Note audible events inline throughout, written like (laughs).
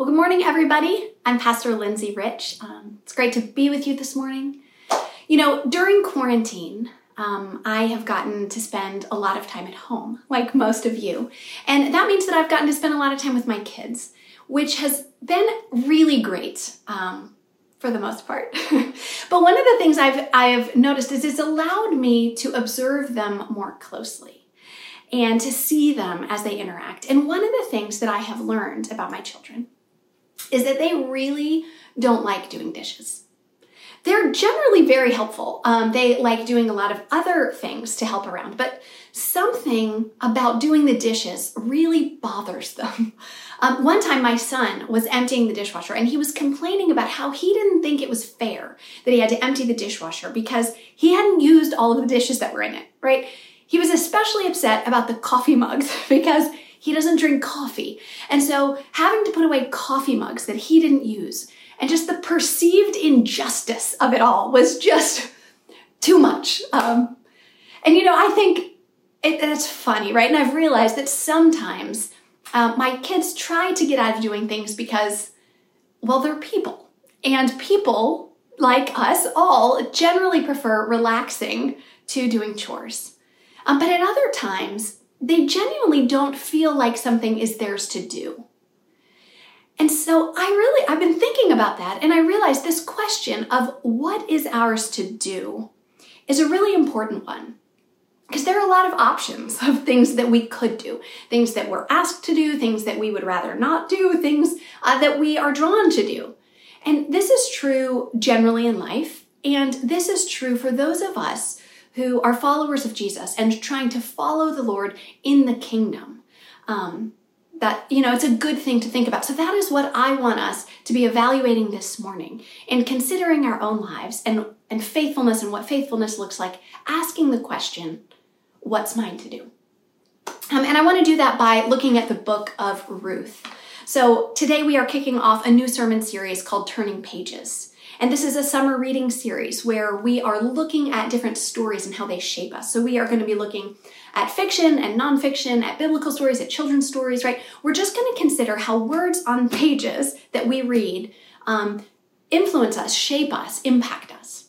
Well, good morning, everybody. I'm Pastor Lindsay Rich. Um, it's great to be with you this morning. You know, during quarantine, um, I have gotten to spend a lot of time at home, like most of you. And that means that I've gotten to spend a lot of time with my kids, which has been really great. Um, for the most part. (laughs) but one of the things I've I've noticed is it's allowed me to observe them more closely and to see them as they interact. And one of the things that I have learned about my children is that they really don't like doing dishes. They're generally very helpful. Um, they like doing a lot of other things to help around, but something about doing the dishes really bothers them. (laughs) Um, one time, my son was emptying the dishwasher and he was complaining about how he didn't think it was fair that he had to empty the dishwasher because he hadn't used all of the dishes that were in it, right? He was especially upset about the coffee (laughs) mugs (laughs) because he doesn't drink coffee. And so having to put away coffee mugs that he didn't use and just the perceived injustice of it all was just too much. Um, and you know, I think it, it's funny, right? And I've realized that sometimes uh, my kids try to get out of doing things because, well, they're people. And people, like us all, generally prefer relaxing to doing chores. Um, but at other times, they genuinely don't feel like something is theirs to do. And so I really, I've been thinking about that, and I realized this question of what is ours to do is a really important one. Because there are a lot of options of things that we could do, things that we're asked to do, things that we would rather not do, things uh, that we are drawn to do. And this is true generally in life, and this is true for those of us who are followers of Jesus and trying to follow the Lord in the kingdom. Um, that, you know, it's a good thing to think about. So that is what I want us to be evaluating this morning and considering our own lives and, and faithfulness and what faithfulness looks like, asking the question, what's mine to do? Um, and I want to do that by looking at the book of Ruth. So today we are kicking off a new sermon series called Turning Pages. And this is a summer reading series where we are looking at different stories and how they shape us. So we are going to be looking at fiction and nonfiction, at biblical stories, at children's stories, right? We're just going to consider how words on pages that we read um, influence us, shape us, impact us.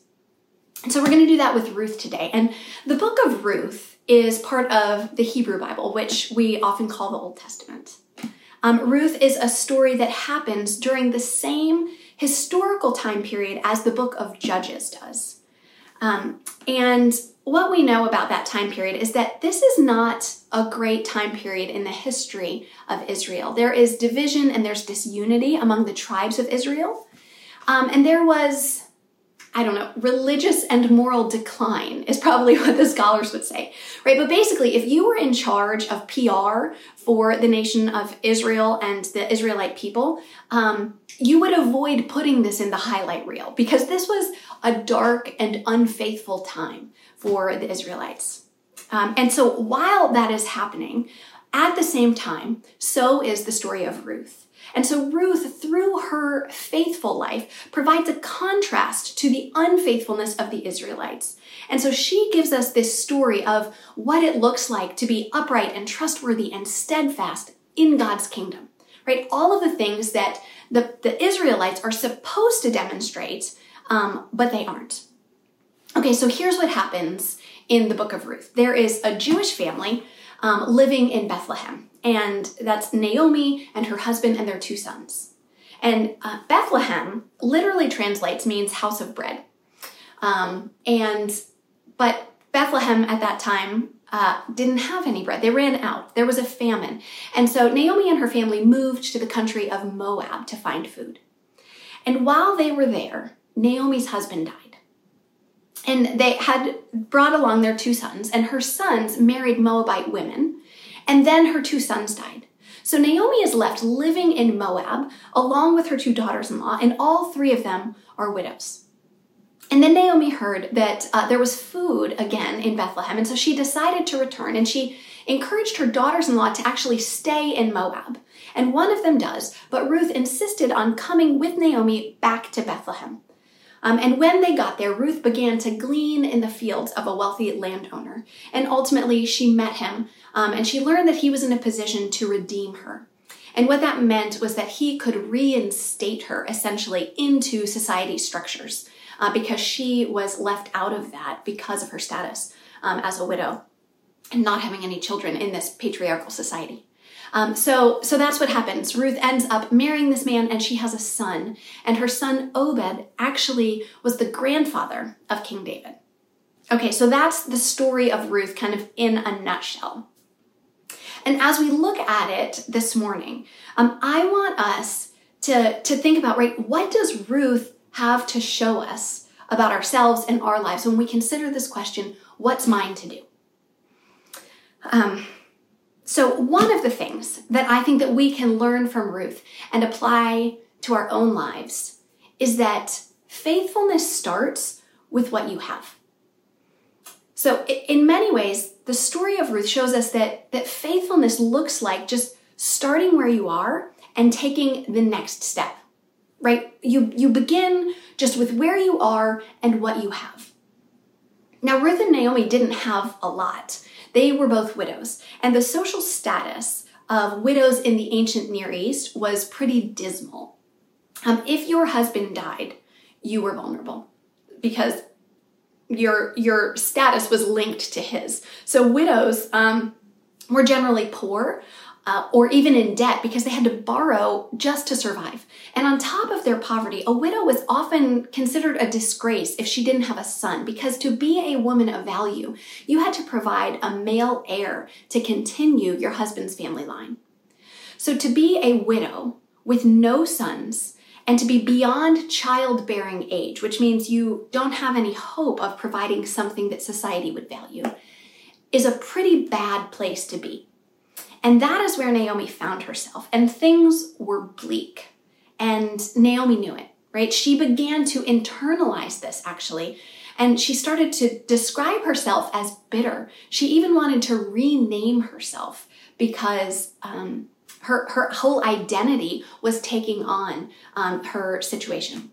And so we're going to do that with Ruth today. And the book of Ruth is part of the Hebrew Bible, which we often call the Old Testament. Um, Ruth is a story that happens during the same historical time period as the book of Judges does. Um, and what we know about that time period is that this is not a great time period in the history of Israel. There is division and there's disunity among the tribes of Israel. Um, and there was I don't know, religious and moral decline is probably (laughs) what the scholars would say, right? But basically, if you were in charge of PR for the nation of Israel and the Israelite people, um, you would avoid putting this in the highlight reel because this was a dark and unfaithful time for the Israelites. Um, and so while that is happening, at the same time, so is the story of Ruth. And so Ruth, through her faithful life, provides a contrast to the unfaithfulness of the Israelites. And so she gives us this story of what it looks like to be upright and trustworthy and steadfast in God's kingdom, right? All of the things that the, the Israelites are supposed to demonstrate, um, but they aren't. Okay, so here's what happens in the book of Ruth. There is a Jewish family um, living in Bethlehem and that's Naomi and her husband and their two sons. And uh, Bethlehem literally translates means house of bread. Um, and but Bethlehem at that time uh, didn't have any bread. They ran out. There was a famine. And so Naomi and her family moved to the country of Moab to find food. And while they were there, Naomi's husband died. And they had brought along their two sons, and her sons married Moabite women and then her two sons died. So Naomi is left living in Moab along with her two daughters in law, and all three of them are widows. And then Naomi heard that uh, there was food again in Bethlehem, and so she decided to return and she encouraged her daughters in law to actually stay in Moab. And one of them does, but Ruth insisted on coming with Naomi back to Bethlehem. Um, and when they got there, Ruth began to glean in the fields of a wealthy landowner. And ultimately, she met him um, and she learned that he was in a position to redeem her. And what that meant was that he could reinstate her essentially into society structures uh, because she was left out of that because of her status um, as a widow and not having any children in this patriarchal society. Um, so, so that's what happens. Ruth ends up marrying this man and she has a son. And her son Obed actually was the grandfather of King David. Okay, so that's the story of Ruth kind of in a nutshell. And as we look at it this morning, um, I want us to, to think about, right, what does Ruth have to show us about ourselves and our lives when we consider this question, what's mine to do? Um, so, one of the things that I think that we can learn from Ruth and apply to our own lives is that faithfulness starts with what you have. So, in many ways, the story of Ruth shows us that, that faithfulness looks like just starting where you are and taking the next step, right? You, you begin just with where you are and what you have. Now, Ruth and Naomi didn't have a lot. They were both widows, and the social status of widows in the ancient Near East was pretty dismal. Um, if your husband died, you were vulnerable because your your status was linked to his. So widows um, were generally poor, uh, or even in debt because they had to borrow just to survive. And on top of their poverty, a widow was often considered a disgrace if she didn't have a son because to be a woman of value, you had to provide a male heir to continue your husband's family line. So to be a widow with no sons and to be beyond childbearing age, which means you don't have any hope of providing something that society would value, is a pretty bad place to be. And that is where Naomi found herself. And things were bleak. And Naomi knew it, right? She began to internalize this actually. And she started to describe herself as bitter. She even wanted to rename herself because um, her, her whole identity was taking on um, her situation.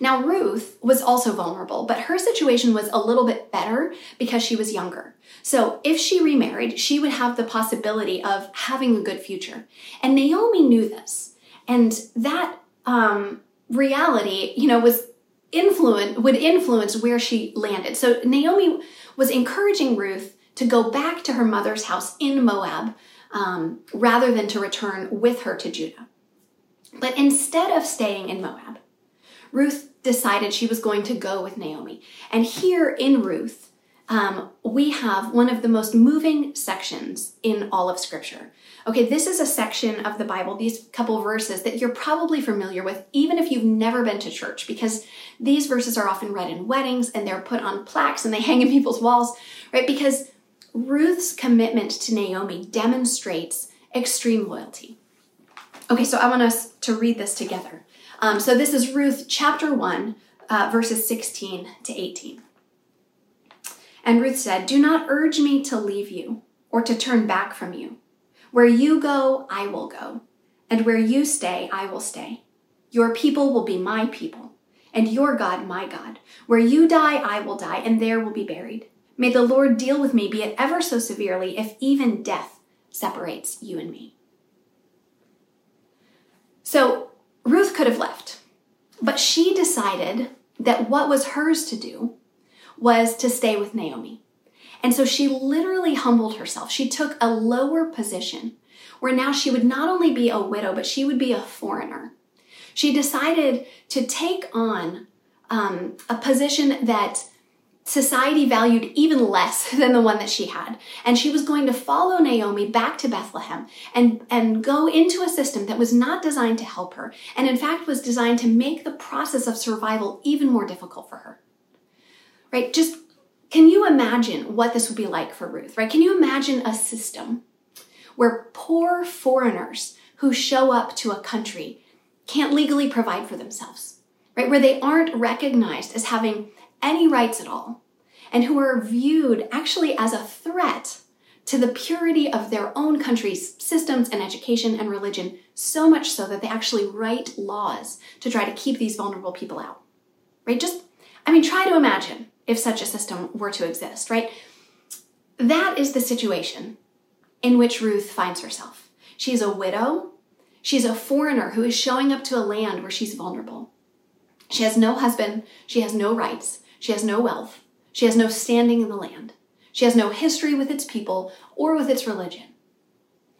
Now, Ruth was also vulnerable, but her situation was a little bit better because she was younger. So, if she remarried, she would have the possibility of having a good future. And Naomi knew this. And that um, reality, you know, was influence would influence where she landed. So Naomi was encouraging Ruth to go back to her mother's house in Moab um, rather than to return with her to Judah. But instead of staying in Moab, Ruth decided she was going to go with Naomi. And here in Ruth, um, we have one of the most moving sections in all of Scripture. Okay, this is a section of the Bible, these couple verses that you're probably familiar with, even if you've never been to church, because these verses are often read in weddings and they're put on plaques and they hang in people's walls, right? Because Ruth's commitment to Naomi demonstrates extreme loyalty. Okay, so I want us to read this together. Um, so this is Ruth chapter 1, uh, verses 16 to 18. And Ruth said, Do not urge me to leave you or to turn back from you. Where you go, I will go, and where you stay, I will stay. Your people will be my people, and your God my God. Where you die, I will die, and there will be buried. May the Lord deal with me, be it ever so severely, if even death separates you and me. So Ruth could have left, but she decided that what was hers to do was to stay with Naomi. And so she literally humbled herself. She took a lower position where now she would not only be a widow, but she would be a foreigner. She decided to take on um, a position that society valued even less (laughs) than the one that she had. And she was going to follow Naomi back to Bethlehem and, and go into a system that was not designed to help her, and in fact was designed to make the process of survival even more difficult for her right? Just can you imagine what this would be like for Ruth, right? Can you imagine a system where poor foreigners who show up to a country can't legally provide for themselves, right? Where they aren't recognized as having any rights at all and who are viewed actually as a threat to the purity of their own country's systems and education and religion, so much so that they actually write laws to try to keep these vulnerable people out. Right? Just, I mean, try to imagine if such a system were to exist, right? That is the situation in which Ruth finds herself. She's a widow. She's a foreigner who is showing up to a land where she's vulnerable. She has no husband. She has no rights. She has no wealth. She has no standing in the land. She has no history with its people or with its religion.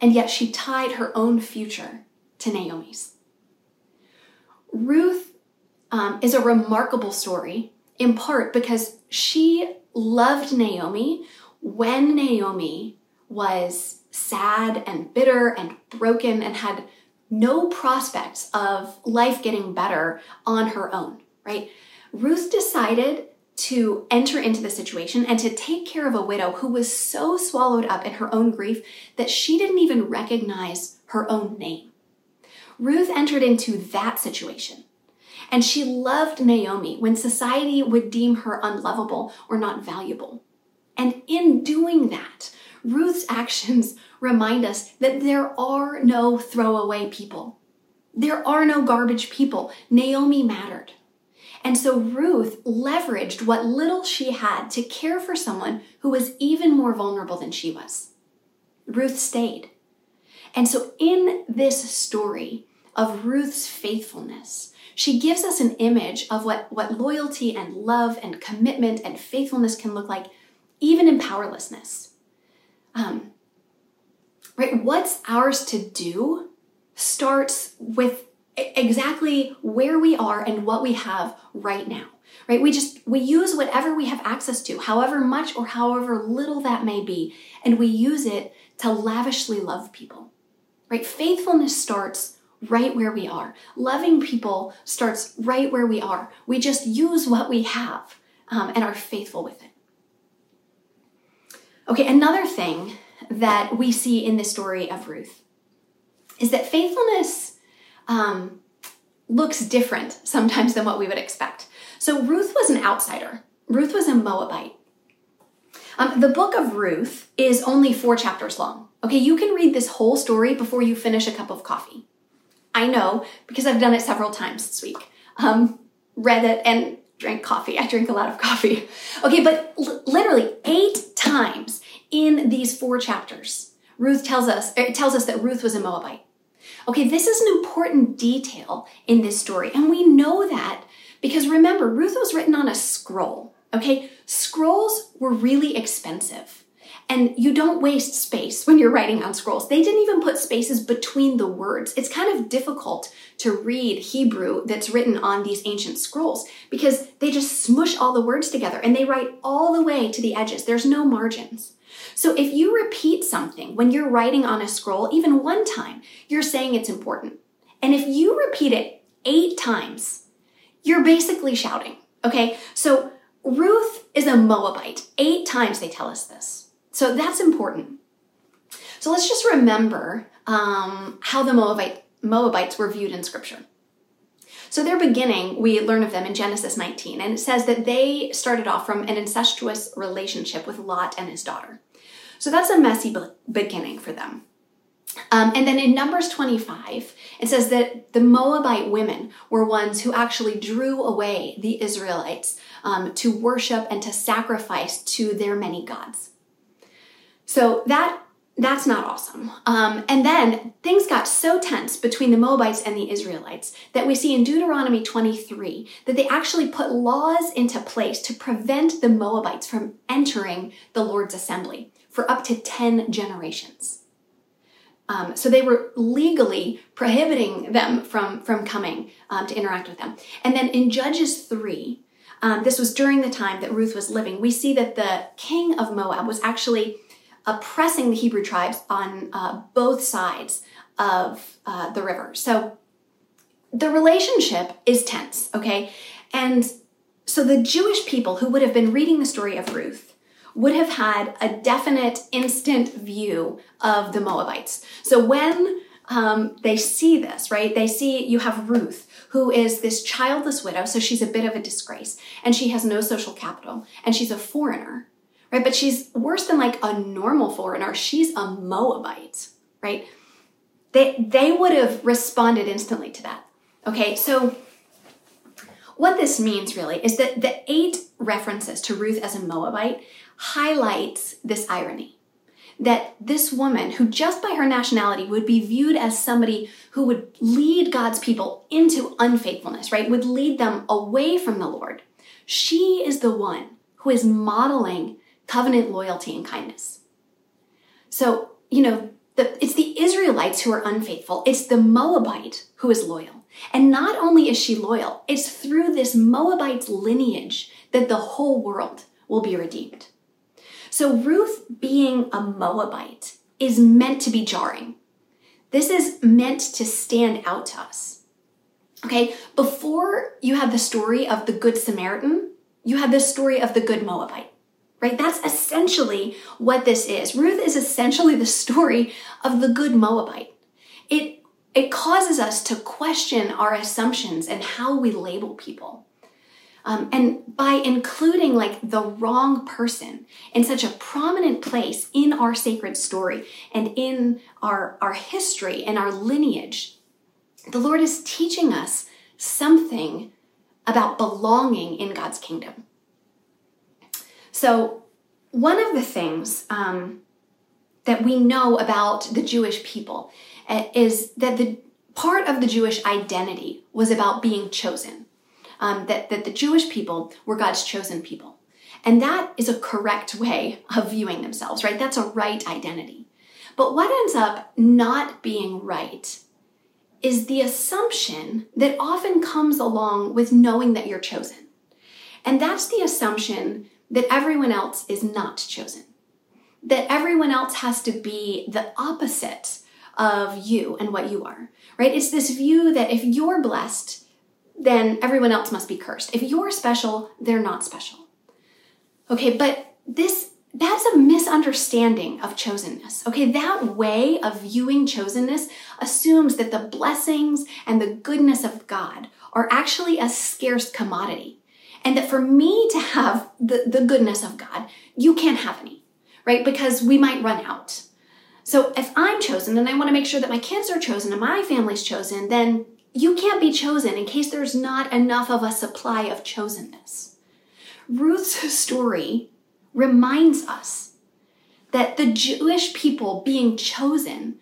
And yet she tied her own future to Naomi's. Ruth um, is a remarkable story, in part because she loved Naomi when Naomi was sad and bitter and broken and had no prospects of life getting better on her own, right? Ruth decided to enter into the situation and to take care of a widow who was so swallowed up in her own grief that she didn't even recognize her own name. Ruth entered into that situation. And she loved Naomi when society would deem her unlovable or not valuable. And in doing that, Ruth's (laughs) actions remind us that there are no throwaway people. There are no garbage people. Naomi mattered. And so Ruth leveraged what little she had to care for someone who was even more vulnerable than she was. Ruth stayed. And so in this story of Ruth's faithfulness, she gives us an image of what, what loyalty and love and commitment and faithfulness can look like, even in powerlessness. Um, right? What's ours to do starts with exactly where we are and what we have right now right? We just we use whatever we have access to however much or however little that may be and we use it to lavishly love people right? Faithfulness starts right where we are. Loving people starts right where we are. We just use what we have um, and are faithful with it. Okay another thing that we see in the story of ruth is that faithfulness um, looks different sometimes than what we would expect. So Ruth was an outsider. Ruth was a Moabite. Um, the book of Ruth is only four chapters long. Okay, you can read this whole story before you finish a cup of coffee. I know because I've done it several times this week. Um, read it and drank coffee. I drink a lot of coffee. Okay, but l- literally eight times in these four chapters, Ruth tells us it tells us that Ruth was a Moabite. Okay, this is an important detail in this story, and we know that because remember, Ruth was written on a scroll. Okay, scrolls were really expensive. And you don't waste space when you're writing on scrolls. They didn't even put spaces between the words. It's kind of difficult to read Hebrew that's written on these ancient scrolls because they just smush all the words together and they write all the way to the edges. There's no margins. So if you repeat something when you're writing on a scroll, even one time, you're saying it's important. And if you repeat it eight times, you're basically shouting. Okay? So Ruth is a Moabite. Eight times they tell us this. So that's important. So let's just remember um, how the Moabite, Moabites were viewed in Scripture. So their beginning, we learn of them in Genesis 19, and it says that they started off from an incestuous relationship with Lot and his daughter. So that's a messy beginning for them. Um, and then in Numbers 25, it says that the Moabite women were ones who actually drew away the Israelites um, to worship and to sacrifice to their many gods. So that that's not awesome. Um, and then things got so tense between the Moabites and the Israelites that we see in Deuteronomy 23 that they actually put laws into place to prevent the Moabites from entering the Lord's assembly for up to 10 generations. Um, so they were legally prohibiting them from, from coming um, to interact with them. And then in Judges 3, um, this was during the time that Ruth was living, we see that the king of Moab was actually oppressing the Hebrew tribes on uh, both sides of uh, the river. So the relationship is tense, okay? And so the Jewish people who would have been reading the story of Ruth would have had a definite instant view of the Moabites. So when um, they see this, right? They see you have Ruth, who is this childless widow, so she's a bit of a disgrace, and she has no social capital, and she's a foreigner, right? But she's worse than like a normal foreigner. She's a Moabite, right? They they would have responded instantly to that. Okay, so what this means really is that the eight references to Ruth as a Moabite highlights this irony that this woman, who just by her nationality would be viewed as somebody who would lead God's people into unfaithfulness, right? Would lead them away from the Lord. She is the one who is modeling covenant loyalty and kindness. So, you know, the, it's the Israelites who are unfaithful. It's the Moabite who is loyal. And not only is she loyal, it's through this Moabite's lineage that the whole world will be redeemed. So Ruth being a Moabite is meant to be jarring. This is meant to stand out to us. Okay, before you had the story of the Good Samaritan, you had the story of the Good Moabite, right? That's essentially what this is. Ruth is essentially the story of the Good Moabite. It, it causes us to question our assumptions and how we label people. Um, and by including like the wrong person in such a prominent place in our sacred story and in our, our history and our lineage, the Lord is teaching us something about belonging in God's kingdom. So, one of the things um, that we know about the Jewish people uh, is that the part of the Jewish identity was about being chosen um, that, that the Jewish people were God's chosen people. And that is a correct way of viewing themselves, right? That's a right identity. But what ends up not being right is the assumption that often comes along with knowing that you're chosen. And that's the assumption that everyone else is not chosen, that everyone else has to be the opposite of you and what you are, right? It's this view that if you're blessed, then everyone else must be cursed. If you're special, they're not special. Okay, but this that's a misunderstanding of chosenness. Okay, that way of viewing chosenness assumes that the blessings and the goodness of God are actually a scarce commodity. And that for me to have the, the goodness of God, you can't have any, right? Because we might run out. So if I'm chosen and I want to make sure that my kids are chosen and my family's chosen, then you can't be chosen in case there's not enough of a supply of chosenness. Ruth's story reminds us that the Jewish people being chosen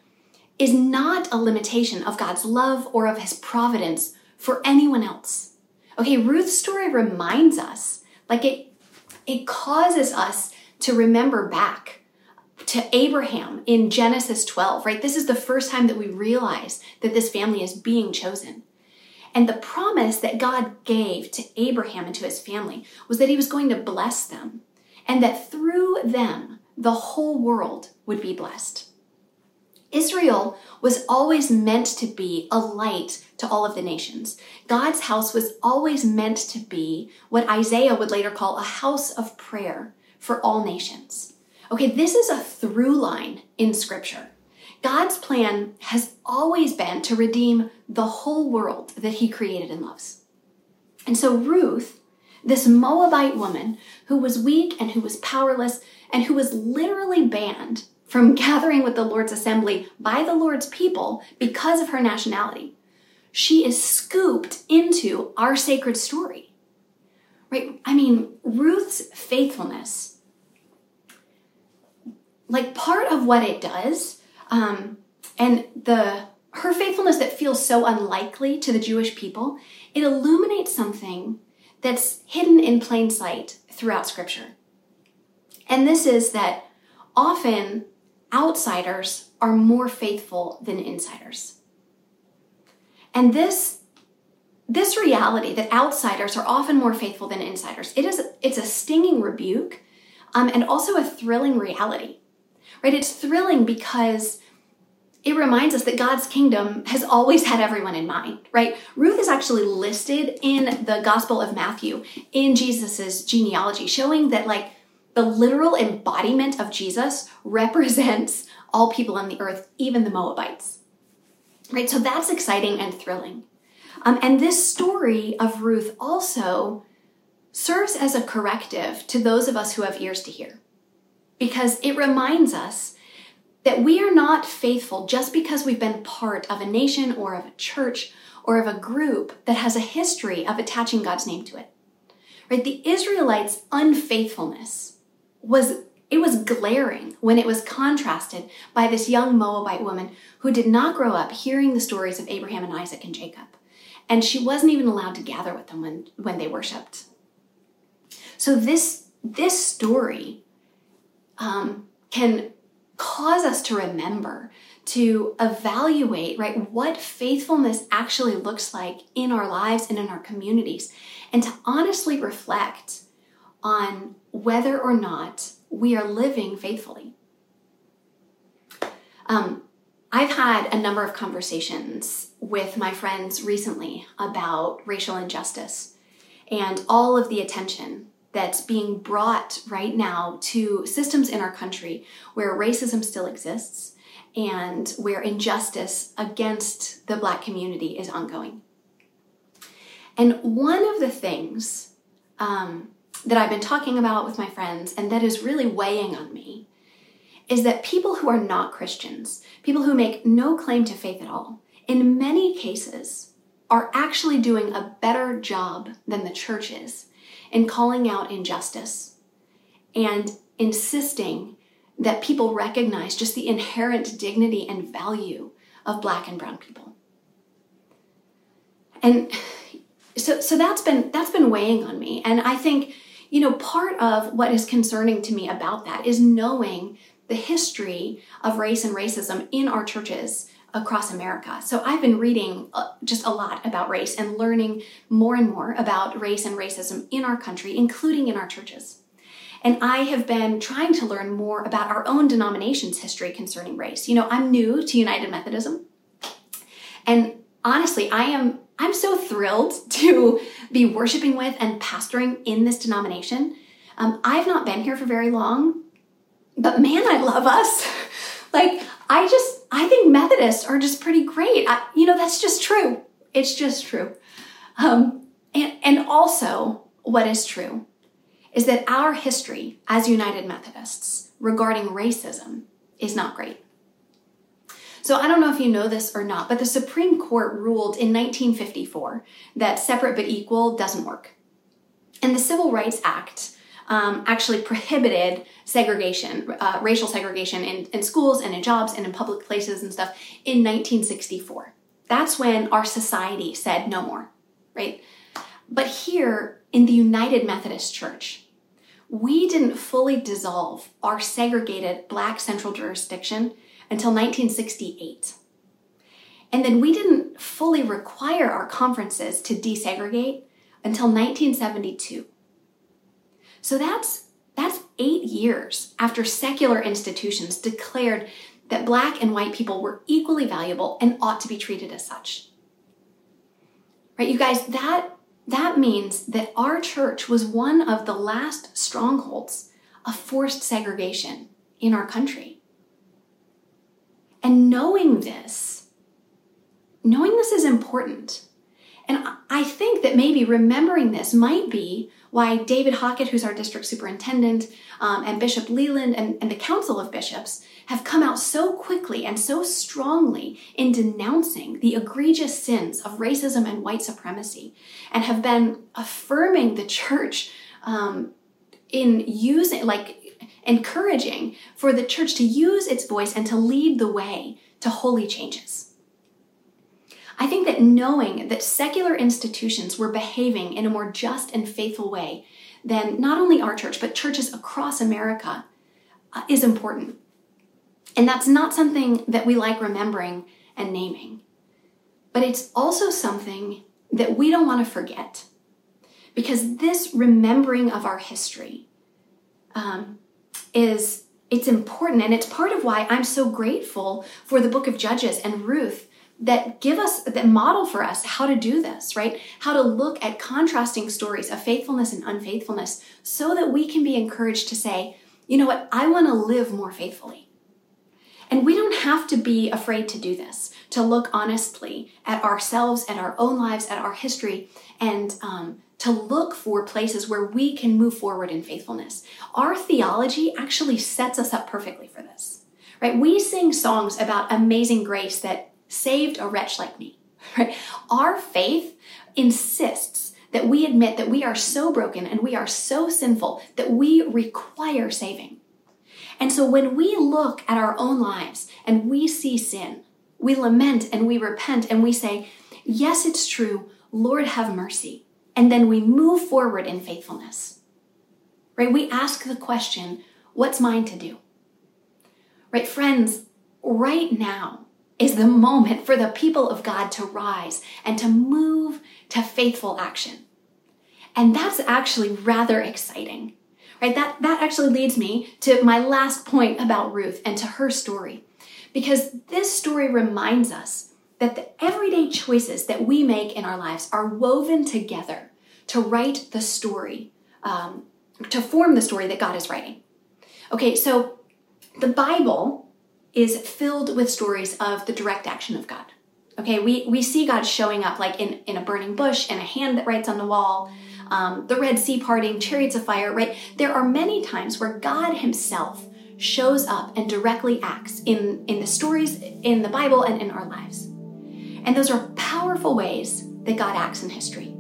is not a limitation of God's love or of his providence for anyone else. Okay, Ruth's story reminds us, like it, it causes us to remember back to Abraham in Genesis 12, right? This is the first time that we realize that this family is being chosen. And the promise that God gave to Abraham and to his family was that he was going to bless them and that through them, the whole world would be blessed. Israel was always meant to be a light to all of the nations. God's house was always meant to be what Isaiah would later call a house of prayer for all nations. Okay, this is a through line in Scripture. God's plan has always been to redeem the whole world that He created and loves. And so, Ruth, this Moabite woman who was weak and who was powerless and who was literally banned from gathering with the Lord's assembly by the Lord's people because of her nationality, she is scooped into our sacred story. Right? I mean, Ruth's faithfulness like part of what it does, um, and the her faithfulness that feels so unlikely to the Jewish people, it illuminates something that's hidden in plain sight throughout Scripture. And this is that often outsiders are more faithful than insiders. And this this reality that outsiders are often more faithful than insiders it is it's a stinging rebuke um, and also a thrilling reality right? It's thrilling because it reminds us that God's kingdom has always had everyone in mind, right? Ruth is actually listed in the Gospel of Matthew in Jesus's genealogy, showing that like the literal embodiment of Jesus represents all people on the earth, even the Moabites. Right? So that's exciting and thrilling. Um, and this story of Ruth also serves as a corrective to those of us who have ears to hear because it reminds us that we are not faithful just because we've been part of a nation or of a church or of a group that has a history of attaching God's name to it. Right? The Israelites' unfaithfulness was it was glaring when it was contrasted by this young Moabite woman who did not grow up hearing the stories of Abraham and Isaac and Jacob. And she wasn't even allowed to gather with them when, when they worshiped. So this, this story um, can cause us to remember, to evaluate, right, what faithfulness actually looks like in our lives and in our communities, and to honestly reflect on whether or not we are living faithfully. Um, I've had a number of conversations with my friends recently about racial injustice and all of the attention that's being brought right now to systems in our country where racism still exists and where injustice against the Black community is ongoing. And one of the things um, that I've been talking about with my friends and that is really weighing on me is that people who are not Christians, people who make no claim to faith at all, in many cases are actually doing a better job than the church is in calling out injustice and insisting that people recognize just the inherent dignity and value of black and brown people. And so so that's been that's been weighing on me and I think you know, part of what is concerning to me about that is knowing the history of race and racism in our churches across America. So I've been reading uh, just a lot about race and learning more and more about race and racism in our country, including in our churches. And I have been trying to learn more about our own denomination's history concerning race. You know, I'm new to United Methodism. And honestly, I am I'm so thrilled (laughs) to be worshiping with and pastoring in this denomination. Um, I've not been here for very long, but man, I love us. (laughs) like, I just, I think Methodists are just pretty great. I, you know, that's just true. It's just true. Um, and, and also, what is true is that our history as United Methodists regarding racism is not great. So I don't know if you know this or not, but the Supreme Court ruled in 1954 that separate but equal doesn't work. And the Civil Rights Act um, actually prohibited segregation, uh, racial segregation in, in schools and in jobs and in public places and stuff in 1964. That's when our society said no more, right? But here in the United Methodist Church, we didn't fully dissolve our segregated black central jurisdiction until 1968. And then we didn't fully require our conferences to desegregate until 1972. So that's that's 8 years after secular institutions declared that black and white people were equally valuable and ought to be treated as such. Right, you guys, that that means that our church was one of the last strongholds of forced segregation in our country. And knowing this, knowing this is important. And I think that maybe remembering this might be why David Hockett, who's our district superintendent, um, and Bishop Leeland and, and the Council of Bishops have come out so quickly and so strongly in denouncing the egregious sins of racism and white supremacy, and have been affirming the church um, in using, like, encouraging for the church to use its voice and to lead the way to holy changes. I think that knowing that secular institutions were behaving in a more just and faithful way than not only our church, but churches across America uh, is important. And that's not something that we like remembering and naming. But it's also something that we don't want to forget. Because this remembering of our history um, is it's important and it's part of why I'm so grateful for the book of Judges and Ruth that give us that model for us how to do this, right? How to look at contrasting stories of faithfulness and unfaithfulness so that we can be encouraged to say, you know what, I want to live more faithfully. And we don't have to be afraid to do this, to look honestly at ourselves, at our own lives, at our history, and um, to look for places where we can move forward in faithfulness. Our theology actually sets us up perfectly for this, right? We sing songs about amazing grace that saved a wretch like me, (laughs) right? Our faith insists that we admit that we are so broken and we are so sinful that we require saving. And so when we look at our own lives and we see sin, we lament and we repent and we say, Yes, it's true. Lord, have mercy. And then we move forward in faithfulness. Right? We ask the question, What's mine to do? Right, friends, right now is the moment for the people of God to rise and to move to faithful action. And that's actually rather exciting. Right? That that actually leads me to my last point about Ruth and to her story. Because this story reminds us that the everyday choices that we make in our lives are woven together to write the story, um, to form the story that God is writing. Okay, so the Bible is filled with stories of the direct action of God. Okay, we, we see God showing up like in, in a burning bush and a hand that writes on the wall, um, the Red Sea parting, chariots of fire, right? There are many times where God Himself shows up and directly acts in, in the stories in the Bible and in our lives. And those are powerful ways that God acts in history.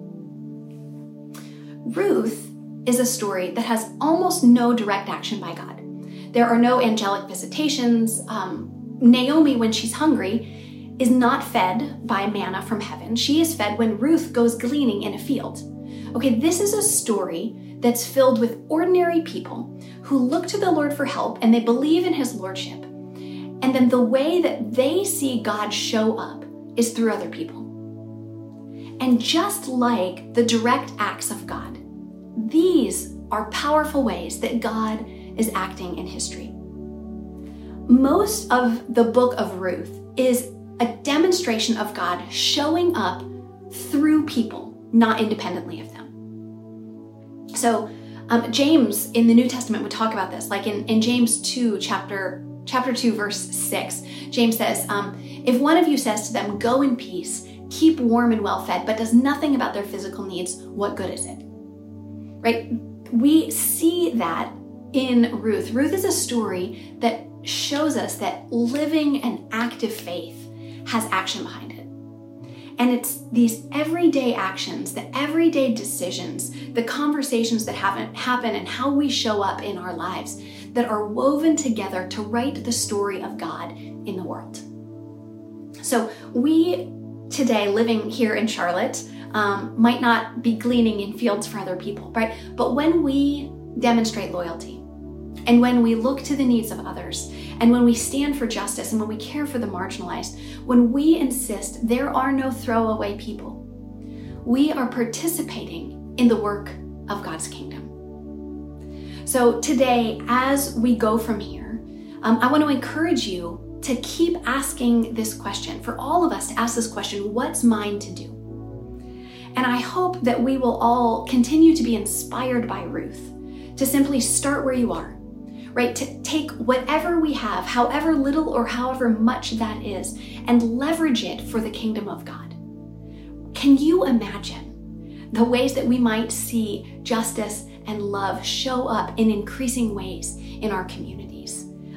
Ruth is a story that has almost no direct action by God. There are no angelic visitations. Um, Naomi, when she's hungry, is not fed by manna from heaven. She is fed when Ruth goes gleaning in a field. Okay, this is a story that's filled with ordinary people who look to the Lord for help and they believe in his lordship. And then the way that they see God show up is through other people. And just like the direct acts of God, these are powerful ways that God is acting in history. Most of the book of Ruth is a demonstration of God showing up through people, not independently of them. So, um, James in the New Testament would talk about this, like in, in James 2, chapter, chapter 2, verse 6. James says, um, If one of you says to them, Go in peace, keep warm and well fed, but does nothing about their physical needs, what good is it? Right? We see that in Ruth. Ruth is a story that shows us that living an active faith has action behind it. And it's these everyday actions, the everyday decisions, the conversations that happen, happen and how we show up in our lives that are woven together to write the story of God in the world. So, we today living here in Charlotte um, might not be gleaning in fields for other people, right? But when we demonstrate loyalty, and when we look to the needs of others, and when we stand for justice, and when we care for the marginalized, when we insist there are no throwaway people, we are participating in the work of God's kingdom. So today, as we go from here, um, I want to encourage you to keep asking this question, for all of us to ask this question what's mine to do? And I hope that we will all continue to be inspired by Ruth to simply start where you are right? To take whatever we have, however little or however much that is, and leverage it for the kingdom of God. Can you imagine the ways that we might see justice and love show up in increasing ways in our communities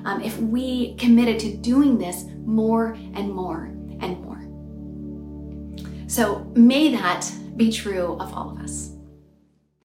um, if we committed to doing this more and more and more? So may that be true of all of us.